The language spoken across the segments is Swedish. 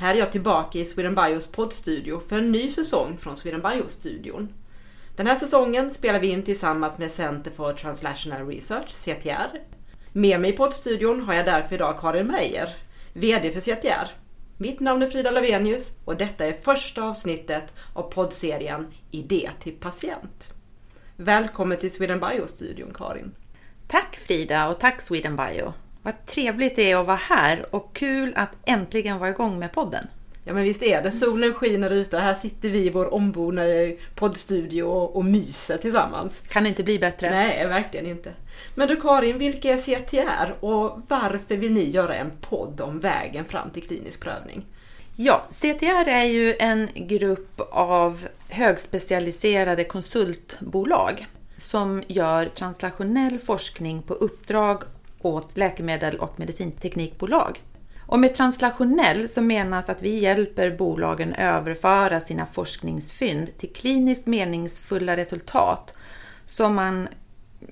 Här är jag tillbaka i Sweden Bios poddstudio för en ny säsong från Sweden Bio-studion. Den här säsongen spelar vi in tillsammans med Center for Translational Research, CTR. Med mig i poddstudion har jag därför idag Karin Meijer, VD för CTR. Mitt namn är Frida Lavenius och detta är första avsnittet av poddserien Idé till patient. Välkommen till Sweden Bio-studion Karin. Tack Frida och tack Sweden Bio. Vad trevligt det är att vara här och kul att äntligen vara igång med podden. Ja men visst är det. Solen skiner ute här sitter vi i vår ombonade poddstudio och, och myser tillsammans. Kan inte bli bättre. Nej, verkligen inte. Men du Karin, vilka är CTR och varför vill ni göra en podd om vägen fram till klinisk prövning? Ja, CTR är ju en grupp av högspecialiserade konsultbolag som gör translationell forskning på uppdrag åt läkemedel och medicinteknikbolag. Och med translationell så menas att vi hjälper bolagen överföra sina forskningsfynd till kliniskt meningsfulla resultat som man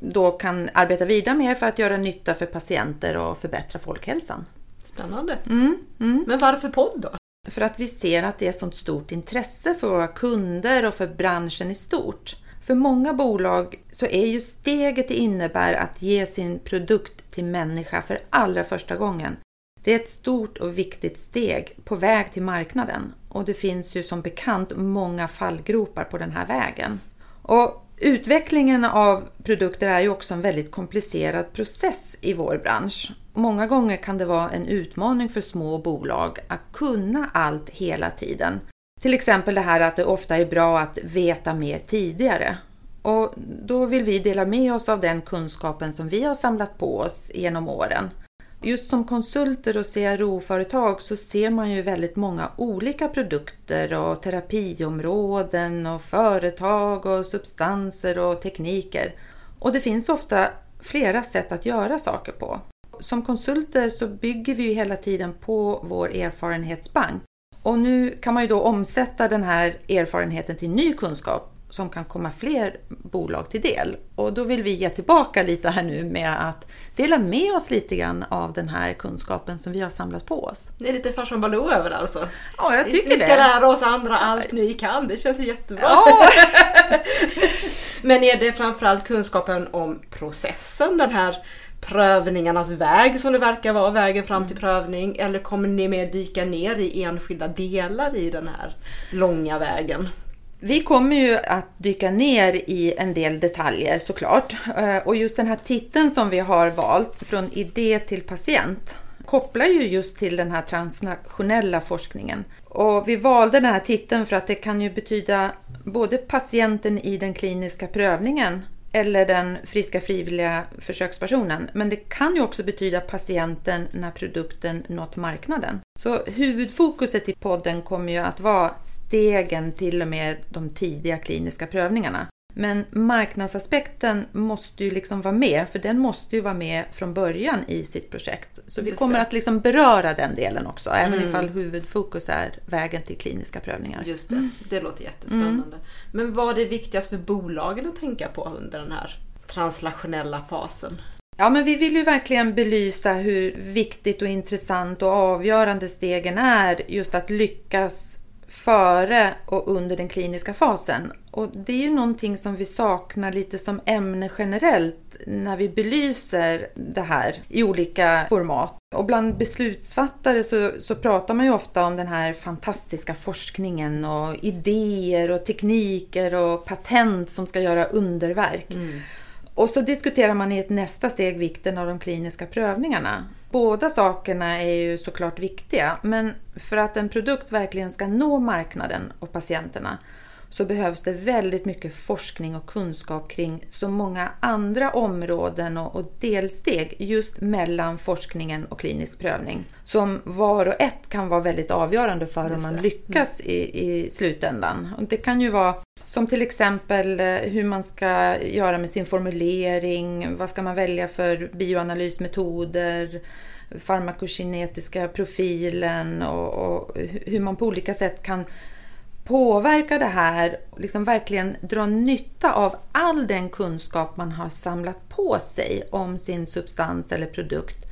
då kan arbeta vidare med för att göra nytta för patienter och förbättra folkhälsan. Spännande. Mm, mm. Men varför podd då? För att vi ser att det är sånt stort intresse för våra kunder och för branschen i stort. För många bolag så är ju steget det innebär att ge sin produkt till människa för allra första gången. Det är ett stort och viktigt steg på väg till marknaden och det finns ju som bekant många fallgropar på den här vägen. Och Utvecklingen av produkter är ju också en väldigt komplicerad process i vår bransch. Många gånger kan det vara en utmaning för små bolag att kunna allt hela tiden. Till exempel det här att det ofta är bra att veta mer tidigare. Och då vill vi dela med oss av den kunskapen som vi har samlat på oss genom åren. Just som konsulter och CRO-företag så ser man ju väldigt många olika produkter och terapiområden och företag och substanser och tekniker. Och det finns ofta flera sätt att göra saker på. Som konsulter så bygger vi ju hela tiden på vår erfarenhetsbank. Och nu kan man ju då omsätta den här erfarenheten till ny kunskap som kan komma fler bolag till del. Och då vill vi ge tillbaka lite här nu med att dela med oss lite grann av den här kunskapen som vi har samlat på oss. Det är lite Fashion Baloo över det alltså. Ja, jag tycker det. Vi ska det. lära oss andra allt ni kan, det känns jättebra. Ja. Men är det framförallt kunskapen om processen, den här prövningarnas väg som det verkar vara, vägen fram till prövning? Eller kommer ni mer dyka ner i enskilda delar i den här långa vägen? Vi kommer ju att dyka ner i en del detaljer såklart. Eh, och just den här titeln som vi har valt, från idé till patient, kopplar ju just till den här transnationella forskningen. Och vi valde den här titeln för att det kan ju betyda både patienten i den kliniska prövningen eller den friska frivilliga försökspersonen. Men det kan ju också betyda patienten när produkten nått marknaden. Så huvudfokuset i podden kommer ju att vara stegen till och med de tidiga kliniska prövningarna. Men marknadsaspekten måste ju liksom vara med, för den måste ju vara med från början i sitt projekt. Så vi kommer att liksom beröra den delen också, mm. även ifall huvudfokus är vägen till kliniska prövningar. Just det, mm. det låter jättespännande. Mm. Men vad är viktigast för bolagen att tänka på under den här translationella fasen? Ja, men vi vill ju verkligen belysa hur viktigt och intressant och avgörande stegen är just att lyckas före och under den kliniska fasen. Och det är ju någonting som vi saknar lite som ämne generellt när vi belyser det här i olika format. Och bland beslutsfattare så, så pratar man ju ofta om den här fantastiska forskningen och idéer och tekniker och patent som ska göra underverk. Mm. Och så diskuterar man i ett nästa steg vikten av de kliniska prövningarna. Båda sakerna är ju såklart viktiga, men för att en produkt verkligen ska nå marknaden och patienterna så behövs det väldigt mycket forskning och kunskap kring så många andra områden och, delsteg just mellan forskningen och klinisk prövning. Som var och ett kan vara väldigt avgörande för om man lyckas i, i slutändan. Och det kan ju vara som till exempel eh, hur man ska göra med sin formulering, vad ska man välja för bioanalysmetoder, farmakokinetiska profilen och, och hur man på olika sätt kan påverka det här och liksom verkligen dra nytta av all den kunskap man har samlat på sig om sin substans eller produkt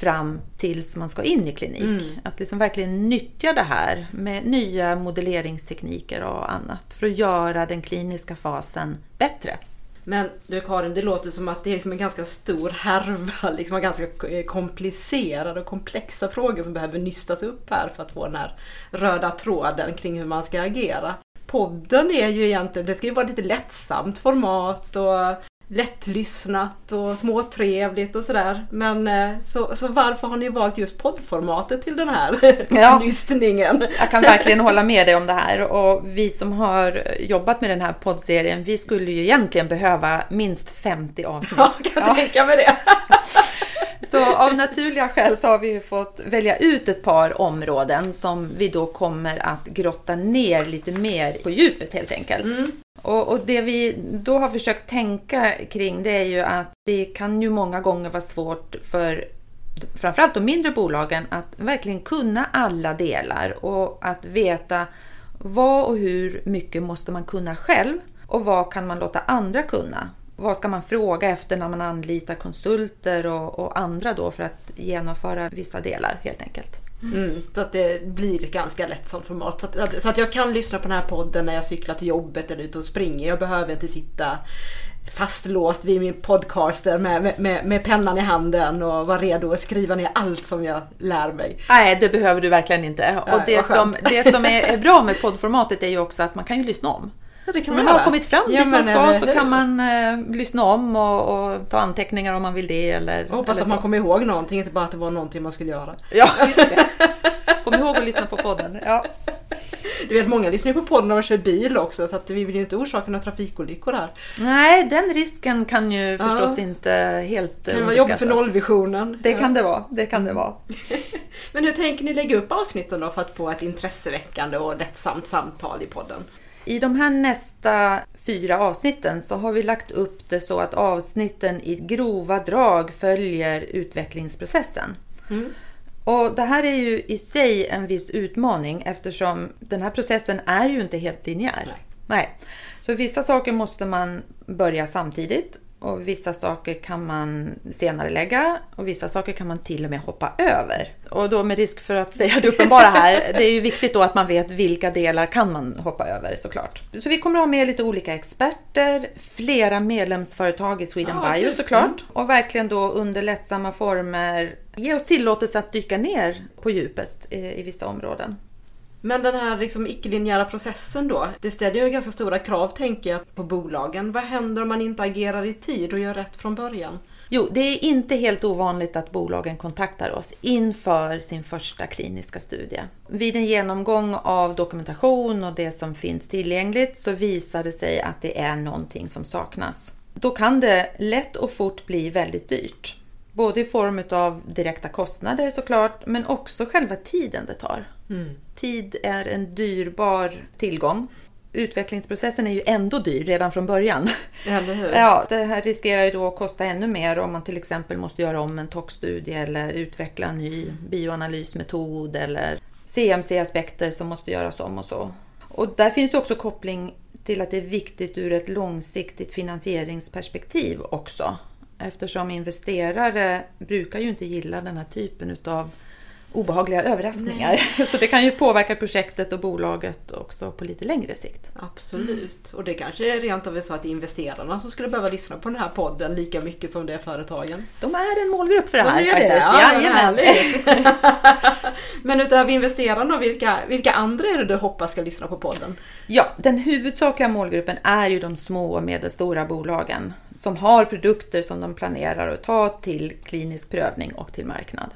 fram tills man ska in i klinik. Mm. Att liksom verkligen nyttja det här med nya modelleringstekniker och annat för att göra den kliniska fasen bättre. Men du Karin, det låter som att det är liksom en ganska stor härva, liksom ganska komplicerade och komplexa frågor som behöver nystas upp här för att få den här röda tråden kring hur man ska agera. Podden är ju egentligen, det ska ju vara lite lättsamt format och lättlyssnat och småtrevligt och sådär. Men eh, så, så varför har ni valt just poddformatet till den här Ja. lyssningen? Jag kan verkligen hålla med dig om det här och vi som har jobbat med den här poddserien, vi skulle ju egentligen behöva minst 50 avsnitt. Ja, kan jag tänka mig det. Så av naturliga skäl så har vi ju fått välja ut ett par områden som vi då kommer att grotta ner lite mer på djupet helt enkelt. Och, och det vi då har försökt tänka kring det är ju att det kan ju många gånger vara svårt för framförallt de mindre bolagen att verkligen kunna alla delar och att veta vad och hur mycket måste man kunna själv och vad kan man låta andra kunna? Vad ska man fråga efter när man anlitar konsulter och, och andra då för att genomföra vissa delar helt enkelt? Mm, så att det blir ett ganska lättsamt format. Så att, så att jag kan lyssna på den här podden när jag cyklar till jobbet eller ute och springer. Jag behöver inte sitta fastlåst vid min podcaster med, med, med pennan i handen och vara redo att skriva ner allt som jag lär mig. Nej, det behöver du verkligen inte. Nej, och det som, det som är, är bra med poddformatet är ju också att man kan ju lyssna om. Ja, det kan När man man har göra. kommit fram Ja, dit man ska så kan man eh, lyssna om och, och ta anteckningar om man vill det. Eller, Jag hoppas eller att man så. kommer ihåg någonting, inte bara att det var någonting man skulle göra. Ja, just det. Kom ihåg att lyssna på podden. Ja. Du vet, många lyssnar ju på podden när man kör bil också så att vi vill ju inte orsaka några trafikolyckor här. Nej, den risken kan ju Ja. förstås inte helt Det var jobbigt för nollvisionen. Det Ja. kan det vara. Det kan det vara. Men hur tänker ni lägga upp avsnitten då för att få ett intresseväckande och lättsamt samtal i podden? I de här nästa fyra avsnitten så har vi lagt upp det så att avsnitten i grova drag följer utvecklingsprocessen. Mm. Och det här är ju i sig en viss utmaning eftersom den här processen är ju inte helt linjär. Nej. Nej. Så vissa saker måste man börja samtidigt och vissa saker kan man senare lägga och vissa saker kan man till och med hoppa över. Och då med risk för att säga det uppenbara här, det är ju viktigt då att man vet vilka delar kan man hoppa över såklart. Så vi kommer att ha med lite olika experter, flera medlemsföretag i Sweden Ja, Bio såklart och verkligen då under lättsamma former ge oss tillåtelse att dyka ner på djupet i, i vissa områden. Men den här liksom icke-linjära processen då, det ställer ju ganska stora krav tänker jag på bolagen. Vad händer om man inte agerar i tid och gör rätt från början? Jo, det är inte helt ovanligt att bolagen kontaktar oss inför sin första kliniska studie. Vid en genomgång av dokumentation och det som finns tillgängligt så visar det sig att det är någonting som saknas. Då kan det lätt och fort bli väldigt dyrt. Både i form av direkta kostnader såklart, men också själva tiden det tar. Tid är en dyrbar tillgång. Utvecklingsprocessen är ju ändå dyr redan från början. Eller hur? Ja, det här riskerar ju då att kosta ännu mer om man till exempel måste göra om en toxstudie eller utveckla en ny bioanalysmetod eller CMC-aspekter som måste göras om och så. Och där finns det också koppling till att det är viktigt ur ett långsiktigt finansieringsperspektiv också. Eftersom investerare brukar ju inte gilla den här typen utav obehagliga överraskningar. Så det kan ju påverka projektet och bolaget också på lite längre sikt. Absolut. Och det kanske är rent av är så att investerarna som skulle behöva lyssna på den här podden lika mycket som det är företagen. De är en målgrupp för det här De är faktiskt. det? Ja, Jajamän. härligt. Men utöver investerarna, vilka, vilka andra är det du hoppas ska lyssna på podden? Ja, den huvudsakliga målgruppen är ju de små och medelstora bolagen som har produkter som de planerar att ta till klinisk prövning och till marknad.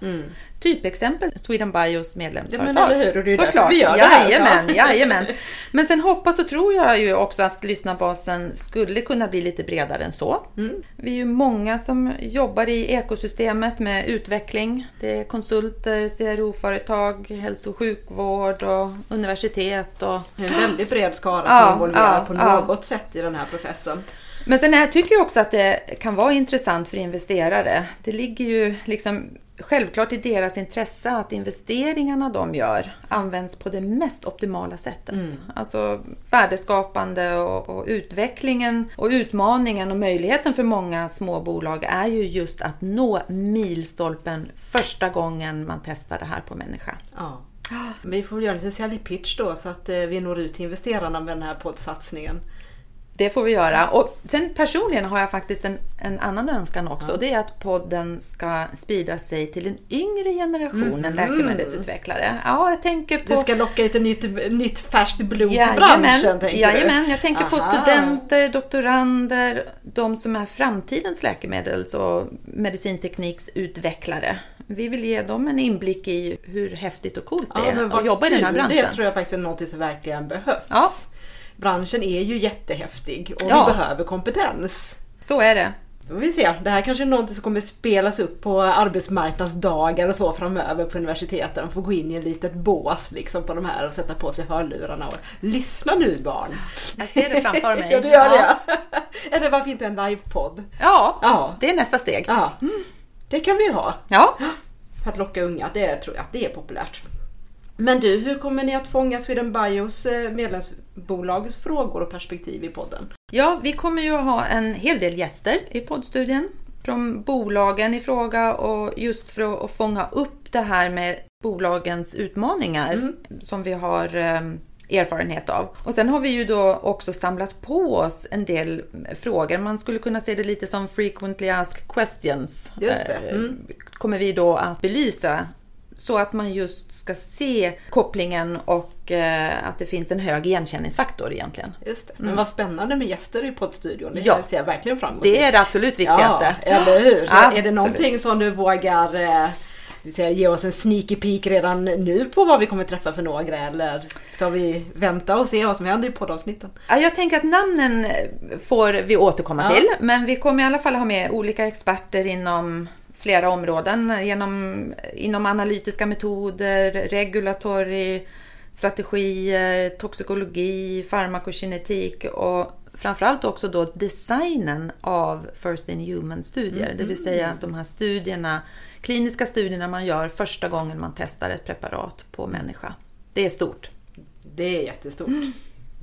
Typexempel Sweden Bios medlemsföretag. Mm. Ja, men eller hur? Och det är Såklart. vi gör det här. Jajamän, Ja. jajamän. Men sen hoppas och tror jag ju också att lyssnarbasen skulle kunna bli lite bredare än så. Mm. Vi är ju många som jobbar i ekosystemet med utveckling. Det är konsulter, CRO-företag, hälso och sjukvård och universitet och Det är en väldigt bred skara som Ja, är involverad ja, på ja. något sätt i den här processen. Men sen här tycker jag också att det kan vara intressant för investerare. Det ligger ju liksom självklart i deras intresse att investeringarna de gör används på det mest optimala sättet. Mm. Alltså värdeskapande och, och utvecklingen och utmaningen och möjligheten för många små bolag är ju just att nå milstolpen första gången man testar det här på människa. Ja. Vi får göra lite säljpitch då så att eh, vi når ut till investerarna med den här poddsatsningen. Det får vi göra. Och sen personligen har jag faktiskt en, en annan önskan också. Och det är att podden ska sprida sig till en yngre generation än läkemedelsutvecklare. Ja, jag tänker på... Det ska locka lite nytt, nytt färskt blod Jajamän, branschen tänker jajamän, du? jag tänker på Aha. studenter, doktorander, de som är framtidens läkemedels och medicintekniksutvecklare. Vi vill ge dem en inblick i hur häftigt och coolt det Ja, är att jobba i den här kul. branschen. Det tror jag faktiskt är något som verkligen behövs. Ja. Branschen är ju jättehäftig och Ja. vi behöver kompetens. Så är det. Då får vi se. Det här kanske är något som kommer spelas upp på arbetsmarknadsdagar och så framöver på universiteten. Man får gå in i ett litet bås liksom på de här och sätta på sig hörlurarna och lyssna nu barn. Jag ser det framför mig. ja, det gör Ja. det. Eller varför inte en livepodd? Ja, Ja. det är nästa steg. Ja, det kan vi ju ha. Ja. För att locka unga, det tror jag det är populärt. Men du, hur kommer ni att fånga Sweden Bios eh, medlemsbolags frågor och perspektiv i podden? Ja, vi kommer ju att ha en hel del gäster i poddstudien från bolagen i fråga och just för att- fånga upp det här med bolagens utmaningar som vi har eh, erfarenhet av. Och sen har vi ju då också samlat på oss en del frågor. Man skulle kunna se det lite som frequently asked questions. Just det. eh, Mm. Kommer vi då att belysa så att man just ska se kopplingen och eh, att det finns en hög igenkänningsfaktor egentligen. Just det. Men vad spännande med gäster i poddstudion. Det Ja. ser jag verkligen fram emot. Det är det absolut viktigaste. Ja, eller hur? Ja, är det någonting som du vågar eh, ge oss en sneaky peek redan nu på vad vi kommer träffa för några? Eller ska vi vänta och se vad som händer i poddavsnitten? Ja, jag tänker att namnen får vi återkomma Ja. till, men vi kommer i alla fall ha med olika experter inom flera områden. Genom, inom analytiska metoder, regulatory strategier, toxikologi, farmakokinetik och framförallt också då designen av First in Human-studier. Det vill säga att de här studierna, kliniska studierna man gör första gången man testar ett preparat på människa. Det är stort. Det är jättestort.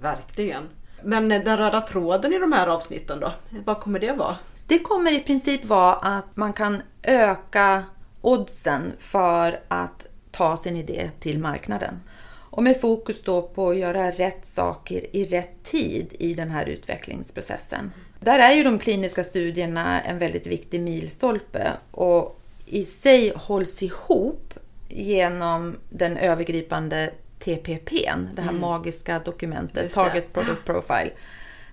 Verkligen. Men den röda tråden i de här avsnitten då? Vad kommer det vara? Det kommer i princip vara att man kan öka oddsen för att ta sin idé till marknaden. Och med fokus då på att göra rätt saker i rätt tid i den här utvecklingsprocessen. Där är ju de kliniska studierna en väldigt viktig milstolpe och i sig hålls ihop genom den övergripande TPPn, det här magiska dokumentet. Target Product Profile.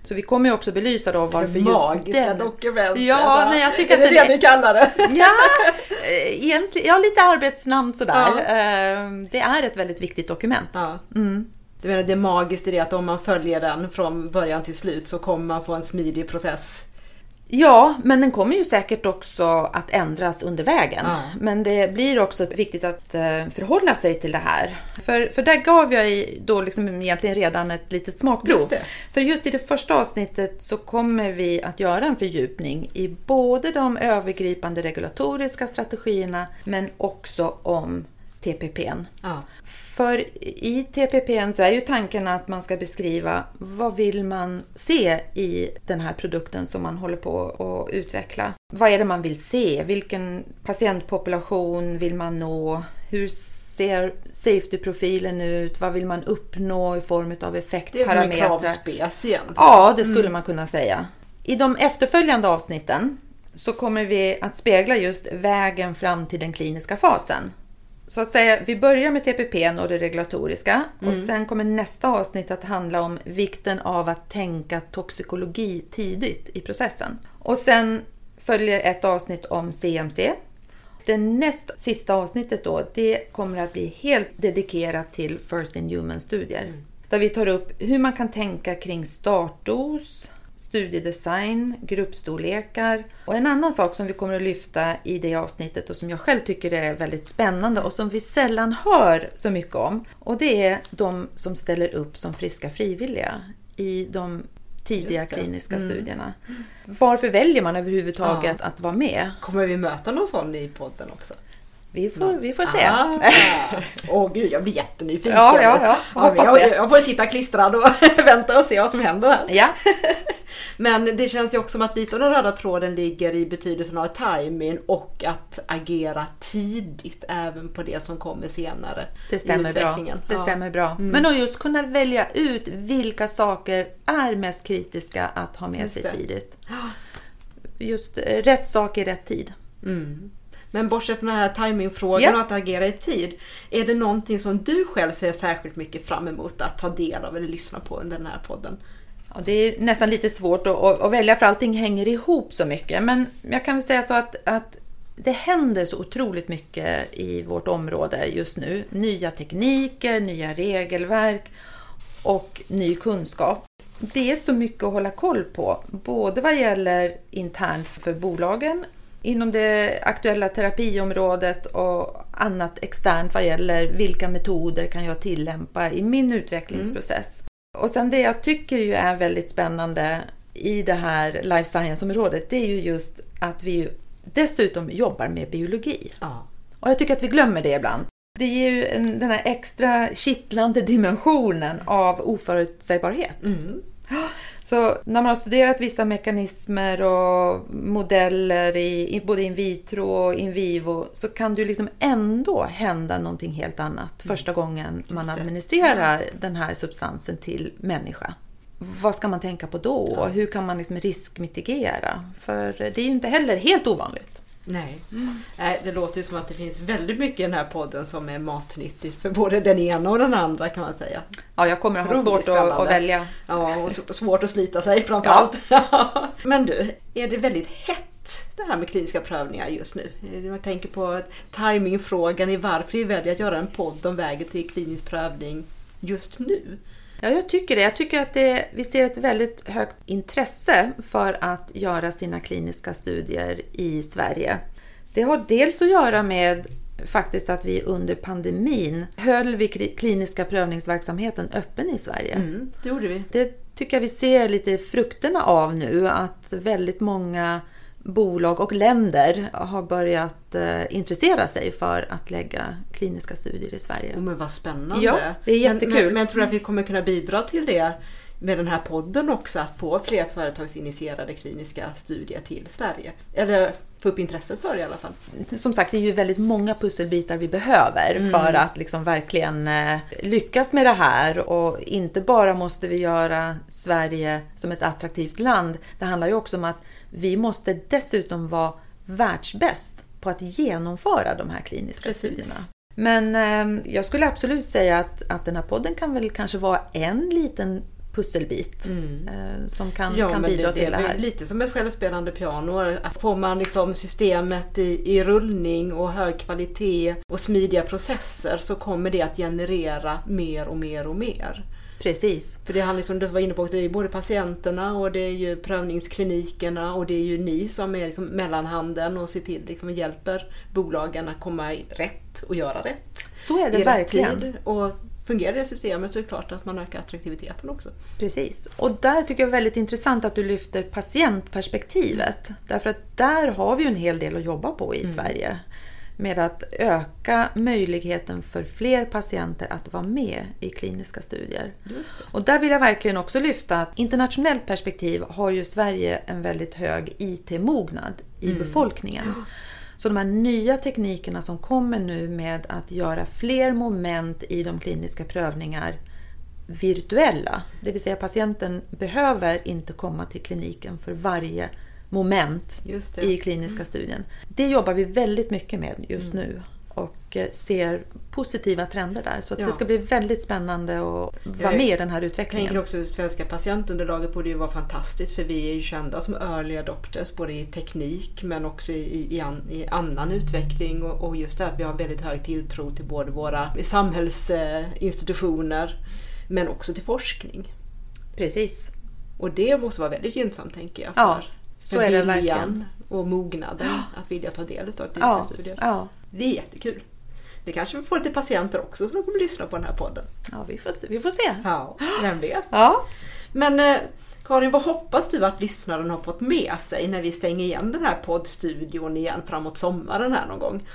Så vi kommer ju också belysa då varför just Magiska den... dokument. Ja, men jag tycker är att det den det är- ni kallar det? Ja, eh, egentligen, ja, lite arbetsnamn sådär. Eh, Det är ett väldigt viktigt dokument. Ja. Mm. Du menar det är magiskt i det att om man följer den från början till slut så kommer man få en smidig process. Ja, men den kommer ju säkert också att ändras under vägen. Ja. Men det blir också viktigt att eh, förhålla sig till det här. För, för där gav jag då liksom egentligen redan ett litet smakprov. Just. För just i det första avsnittet så kommer vi att göra en fördjupning i både de övergripande regulatoriska strategierna men också om TPPn. Ja. För i TPPn så är ju tanken att man ska beskriva vad vill man se i den här produkten som man håller på att utveckla. Vad är det man vill se? Vilken patientpopulation vill man nå? Hur ser safety-profilen ut? Vad vill man uppnå i form av Det är som en effektparametrar? kravspec igen. Ja, det skulle man kunna säga. I de efterföljande avsnitten så kommer vi att spegla just vägen fram till den kliniska fasen. Så att säga, vi börjar med TPP och det regulatoriska och sen kommer nästa avsnitt att handla om vikten av att tänka toxikologi tidigt i processen. Och sen följer ett avsnitt om CMC. Det näst sista avsnittet då, det kommer att bli helt dedikerat till First in Human-studier. Där vi tar upp hur man kan tänka kring startdos, studiedesign, gruppstorlekar. Och en annan sak som vi kommer att lyfta i det avsnittet och som jag själv tycker är väldigt spännande och som vi sällan hör så mycket om. Och det är de som ställer upp som friska frivilliga i de tidiga kliniska studierna. Varför väljer man överhuvudtaget Ja. att vara med? Kommer vi möta någon sån i podden också? Vi får, vi får se. Ah. Åh gud, jag blir jättenyfiken. Ja, ja, ja. Hoppas jag, jag får sitta klistrad och vänta och se vad som händer här. Ja, Men det känns ju också som att lite av den röda tråden ligger i betydelsen av timing och att agera tidigt även på det som kommer senare det stämmer bra. Det. Mm. stämmer bra. Men att just kunna välja ut vilka saker är mest kritiska att ha med Just sig det. tidigt. Just eh, rätt sak i rätt tid. Mm. Men bortsett från den här timingfrågan Ja. och att agera i tid. Är det någonting som du själv ser särskilt mycket fram emot att ta del av eller lyssna på under den här podden? Ja, det är nästan lite svårt att, att, att välja för allting hänger ihop så mycket. Men jag kan väl säga så att, att det händer så otroligt mycket i vårt område just nu. Nya tekniker, nya regelverk och ny kunskap. Det är så mycket att hålla koll på, både vad gäller internt för bolagen inom det aktuella terapiområdet och annat externt vad gäller vilka metoder kan jag tillämpa i min utvecklingsprocess. Och sen det jag tycker ju är väldigt spännande i det här life science-området, det är ju just att vi dessutom jobbar med biologi. Ja. Och jag tycker att vi glömmer det ibland. Det ger ju en, den här extra kittlande dimensionen av oförutsägbarhet. Mm. Så när man har studerat vissa mekanismer och modeller i, i både in vitro och in vivo så kan det ju liksom ändå hända någonting helt annat första gången man administrerar den här substansen till människa. Vad ska man tänka på då? Hur kan man liksom riskmitigera? För det är ju inte heller helt ovanligt. Nej. Nej, det låter som att det finns väldigt mycket i den här podden som är matnyttigt för både den ena och den andra kan man säga. Ja, jag kommer att ha svårt att, att välja. Ja, och svårt att slita sig framförallt. Men du, är det väldigt hett det här med kliniska prövningar just nu? Jag tänker på timingfrågan i varför vi väljer att göra en podd om vägen till klinisk prövning just nu. Ja, jag tycker det. Jag tycker att det, vi ser ett väldigt högt intresse för att göra sina kliniska studier i Sverige. Det har dels att göra med faktiskt att vi under pandemin höll vi kli- kliniska prövningsverksamheten öppen i Sverige. Mm, det gjorde vi. Det tycker jag vi ser lite frukterna av nu, att väldigt många bolag och länder har börjat eh, intressera sig för att lägga kliniska studier i Sverige. Oh, men vad spännande. Ja, det är jättekul. Men, men, men jag tror att vi kommer kunna bidra till det med den här podden också, att få fler företagsinitierade kliniska studier till Sverige. Eller få upp intresset för det i alla fall. som sagt, det är ju väldigt många pusselbitar vi behöver för att liksom verkligen eh, lyckas med det här. Och inte bara måste vi göra Sverige som ett attraktivt land. Det handlar ju också om att vi måste dessutom vara världsbäst på att genomföra de här kliniska Precis. studierna. Men eh, jag skulle absolut säga att, att den här podden kan väl kanske vara en liten pusselbit eh, som kan, kan Mm. men bidra det, till det det är här. lite som ett självspelande piano. Att får man liksom systemet i, i rullning och hög kvalitet och smidiga processer så kommer det att generera mer och mer och mer. Precis. För det handlar som du var inne på, det är både patienterna och det är ju prövningsklinikerna och det är ju ni som är liksom mellanhanden och ser till liksom hjälper bolagen att komma rätt och göra rätt. Så är det i verkligen. tid. Och fungerar det systemet så är det klart att man ökar attraktiviteten också. Precis. Och där tycker jag är väldigt intressant att du lyfter patientperspektivet. Därför att där har vi ju en hel del att jobba på i Sverige. Med att öka möjligheten för fler patienter att vara med i kliniska studier. Och där vill jag verkligen också lyfta att internationellt perspektiv har ju Sverige en väldigt hög IT-mognad i befolkningen. Så de här nya teknikerna som kommer nu med att göra fler moment i de kliniska prövningar virtuella. Det vill säga patienten behöver inte komma till kliniken för varje moment i kliniska studien. Det jobbar vi väldigt mycket med just nu och eh, ser positiva trender där. Så att Ja. det ska bli väldigt spännande att vara Jag med i den här Jag utvecklingen. tänker också att svenska patientunderlaget borde ju vara fantastiskt för vi är ju kända som early adopters både i teknik men också i, i, an, i annan utveckling och, och just det att vi har väldigt hög tilltro till både våra samhällsinstitutioner men också till forskning. Precis. Och det måste vara väldigt gynnsamt tänker jag för, Ja, så är det verkligen. och mognaden att vilja ta del av kliniska studier. ja. Det är jättekul. Det kanske vi får lite patienter också som kommer lyssna på den här podden. ja vi, får se, vi får se. Ja, vem vet? Ja. Men eh, Karin, vad hoppas du att lyssnaren har fått med sig när vi stänger igen den här poddstudion igen framåt sommaren här någon gång?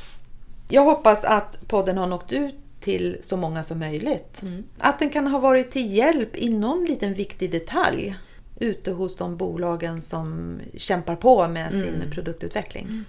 Jag hoppas att podden har nått ut till så många som möjligt. Att den kan ha varit till hjälp i någon liten viktig detalj ute hos de bolagen som kämpar på med sin produktutveckling.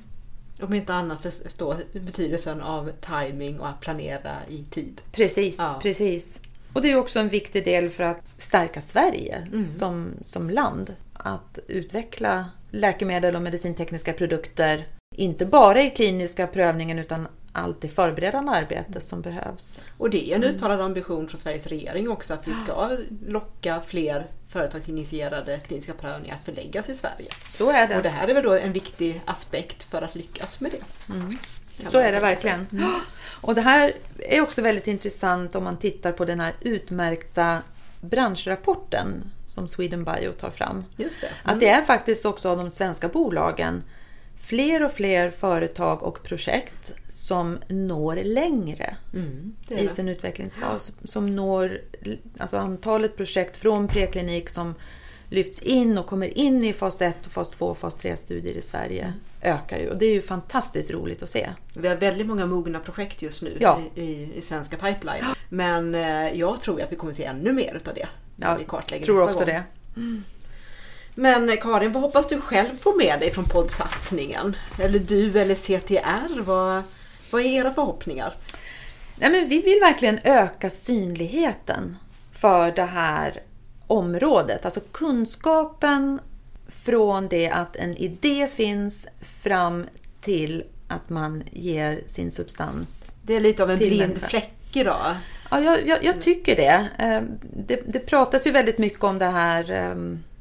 Om inte annat förstå betydelsen av timing och att planera i tid. Precis, Ja. precis. Och det är också en viktig del för att stärka Sverige som, som land. Att utveckla läkemedel och medicintekniska produkter, inte bara i kliniska prövningen utan allt det förberedande arbete som behövs. Och det är en uttalad ambition från Sveriges regering också att vi ska locka fler företagsinitierade kliniska prövningar att förläggas i Sverige. Så är det. Och det här är väl då en viktig aspekt för att lyckas med det. Så är det verkligen. Och det här är också väldigt intressant om man tittar på den här utmärkta branschrapporten som Sweden Bio tar fram. Just det. Att det är faktiskt också av de svenska bolagen fler och fler företag och projekt som når längre Mm, i sin utvecklingsfas. Som når, alltså antalet projekt från preklinik som lyfts in och kommer in i fas 1, och fas 2 och fas 3-studier i Sverige ökar ju. Och det är ju fantastiskt roligt att se. Vi har väldigt många mogna projekt just nu Ja. i, i, svenska pipeline. Men eh, jag tror att vi kommer se ännu mer utav det. när Ja, vi kartlägger tror nästa också gång. det. Men Karin, vad hoppas du själv få med dig från poddsatsningen? Eller du eller CTR? Vad, vad är era förhoppningar? Nej, men vi vill verkligen öka synligheten för det här området. Alltså kunskapen från det att en idé finns fram till att man ger sin substans. Det är lite av en blind människa. fläck idag. Ja, jag, jag, jag tycker det. Eh, det. Det pratas ju väldigt mycket om det här eh,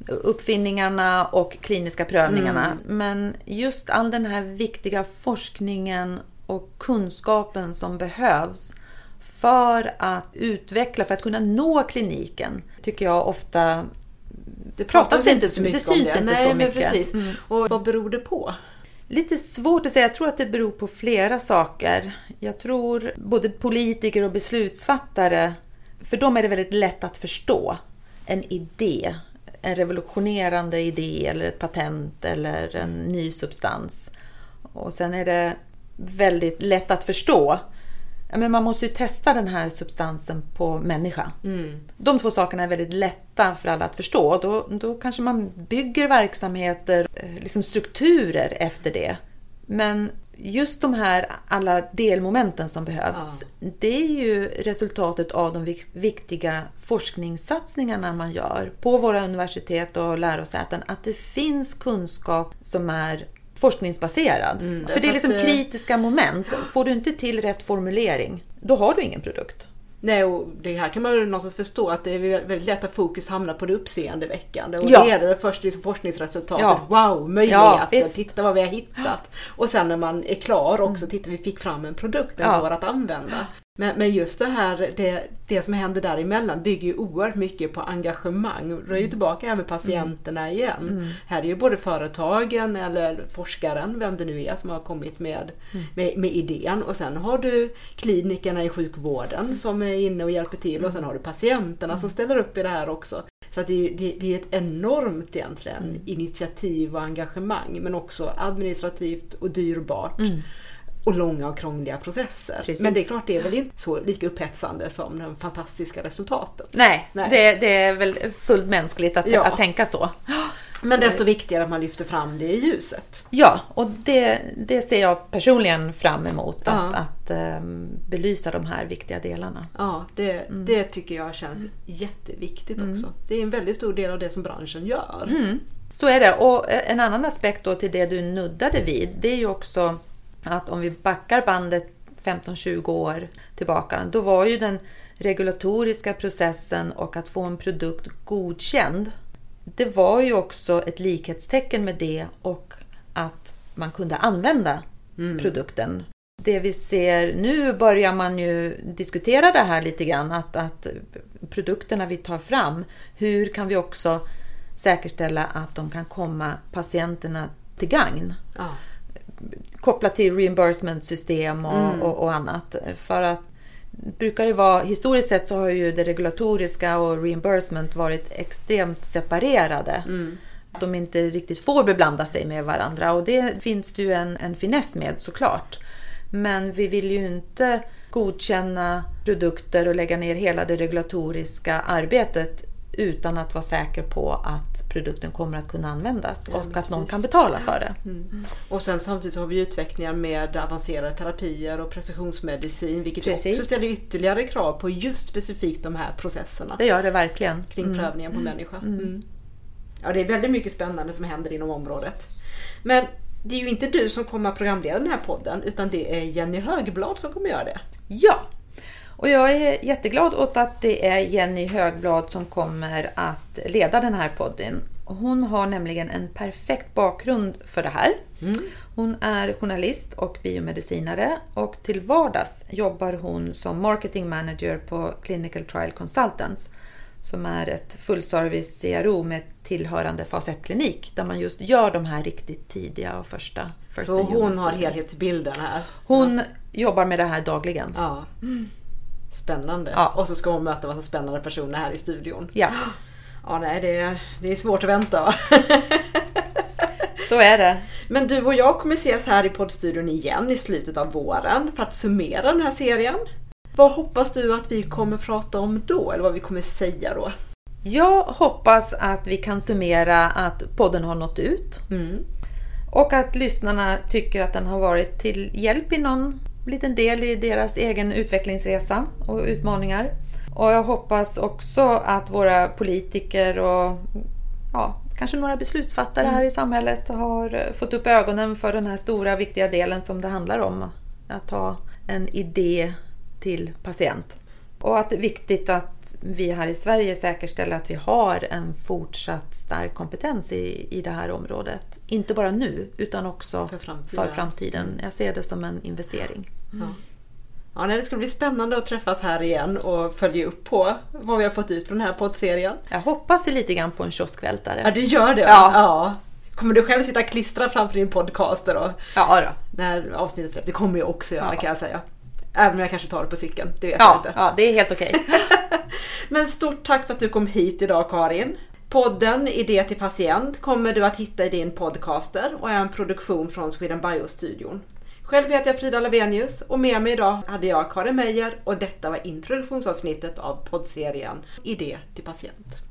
uppfinningarna och kliniska prövningarna. Men just all den här viktiga forskningen och kunskapen som behövs för att utveckla, för att kunna nå kliniken, tycker jag ofta Det pratas inte så mycket om det syns inte Nej, så men mycket. Mm. Precis. Och vad beror det på? Lite svårt att säga. Jag tror att det beror på flera saker. Jag tror både politiker och beslutsfattare, för dem är det väldigt lätt att förstå en idé. En revolutionerande idé eller ett patent eller en ny substans. Och sen är det väldigt lätt att förstå. Men man måste ju testa den här substansen på människa. De två sakerna är väldigt lätta för alla att förstå. Då, då kanske man bygger verksamheter, eh, liksom strukturer efter det. Men just de här alla delmomenten som behövs, det är ju resultatet av de vik- viktiga forskningssatsningarna man gör på våra universitet och lärosäten. Att det finns kunskap som är forskningsbaserad. För det är liksom att, eh, kritiska moment. Får du inte till rätt formulering, då har du ingen produkt. Nej, och det här kan man ju någonstans förstå att det är väldigt lätt att fokus hamnar på det uppseendeväckande. Och Ja. det är det först liksom forskningsresultatet. Ja. Wow, möjligheten! Ja, titta vad vi har hittat! Och sen när man är klar också, titta vi fick fram en produkt, den Ja. går att använda. Men, men just det här, det, det som händer däremellan bygger ju oerhört mycket på engagemang. Då är ju tillbaka här med patienterna igen. Här är ju både företagen eller forskaren, vem det nu är, som har kommit med, med, med idén. Och sen har du klinikerna i sjukvården som är inne och hjälper till och sen har du patienterna som ställer upp i det här också. Så det, är- det, det är ett enormt egentligen initiativ och engagemang men också administrativt och dyrbart. Och långa och krångliga processer. Precis. Men det är klart, det är väl inte så lika upphetsande som de fantastiska resultaten. Nej, Nej. Det, det är väl fullt mänskligt att, Ja. att tänka så. Men Så- desto viktigare att man lyfter fram det i ljuset. Ja, och det, det ser jag personligen fram emot. Att, Ja. att ehm, belysa de här viktiga delarna. Ja, det, det tycker jag känns jätteviktigt också. Det är en väldigt stor del av det som branschen gör. Så är det. Och eh, en annan aspekt då till det du nuddade vid, det är ju också att om vi backar bandet 15-20 år tillbaka, då var ju den regulatoriska processen och att få en produkt godkänd, det var ju också ett likhetstecken med det och att man kunde använda produkten. Det vi ser nu börjar man ju diskutera det här lite grann, att, att produkterna vi tar fram, hur kan vi också säkerställa att de kan komma patienterna till gagn? Ja. Kopplat till reimbursement-system och, och, och annat. För att det brukar ju vara, historiskt sett så har ju det regulatoriska och reimbursement varit extremt separerade. Att de inte riktigt får beblanda sig med varandra och det finns det ju en, en finess med såklart. Men vi vill ju inte godkänna produkter och lägga ner hela det regulatoriska arbetet utan att vara säker på att produkten kommer att kunna användas Ja, och att någon precis. kan betala för det. Och sen samtidigt så har vi utvecklingar med avancerade terapier och precisionsmedicin vilket Precis. också ställer ytterligare krav på just specifikt de här processerna Det gör det verkligen. kring prövningen på människa. Mm. Ja, det är väldigt mycket spännande som händer inom området. Men det är ju inte du som kommer att programleda den här podden utan det är Jenny Högblad som kommer göra det. Ja! Och jag är jätteglad åt att det är Jenny Högblad som kommer att leda den här podden. Hon har nämligen en perfekt bakgrund för det här. Hon är journalist och biomedicinare och till vardags jobbar hon som marketing manager på Clinical Trial Consultants som är ett fullservice CRO med tillhörande fas 1-klinik där man just gör de här riktigt tidiga och första first Så hon har helhetsbilden här. Hon jobbar med det här dagligen. Ja. Spännande. Ja. Och så ska hon möta massa spännande personer här i studion. Ja, Ja, nej, det är, det är svårt att vänta va? så är det. Men du och jag kommer ses här i poddstudion igen i slutet av våren för att summera den här serien. Vad hoppas du att vi kommer prata om då? Eller vad vi kommer säga då? Jag hoppas att vi kan summera att podden har nått ut Mm. och att lyssnarna tycker att den har varit till hjälp i någon liten del i deras egen utvecklingsresa och utmaningar. Och jag hoppas också att våra politiker och ja, kanske några beslutsfattare här i samhället har fått upp ögonen för den här stora viktiga delen som det handlar om. Att ta en idé till patient. Och att det är viktigt att vi här i Sverige säkerställer att vi har en fortsatt stark kompetens i, i det här området. Inte bara nu, utan också För framtiden. för framtiden. Jag ser det som en investering. Ja. Ja, det ska bli spännande att träffas här igen och följa upp på vad vi har fått ut från den här poddserien. Jag hoppas lite grann på en kioskvältare. Ja, det gör det? Ja. ja. Kommer du själv sitta klistrad framför din podcaster då? Ja, då. När avsnittet släpps? Det kommer jag också göra Ja. kan jag säga. Även om jag kanske tar det på cykeln, det vet jag Ja, inte. ja, det är helt okej. Men stort tack för att du kom hit idag Karin. Podden Idé till patient kommer du att hitta i din podcaster och är en produktion från Sweden Bio-studion. Själv heter jag Frida Lavenius och med mig idag hade jag Karin Meijer och detta var introduktionsavsnittet av poddserien Idé till patient.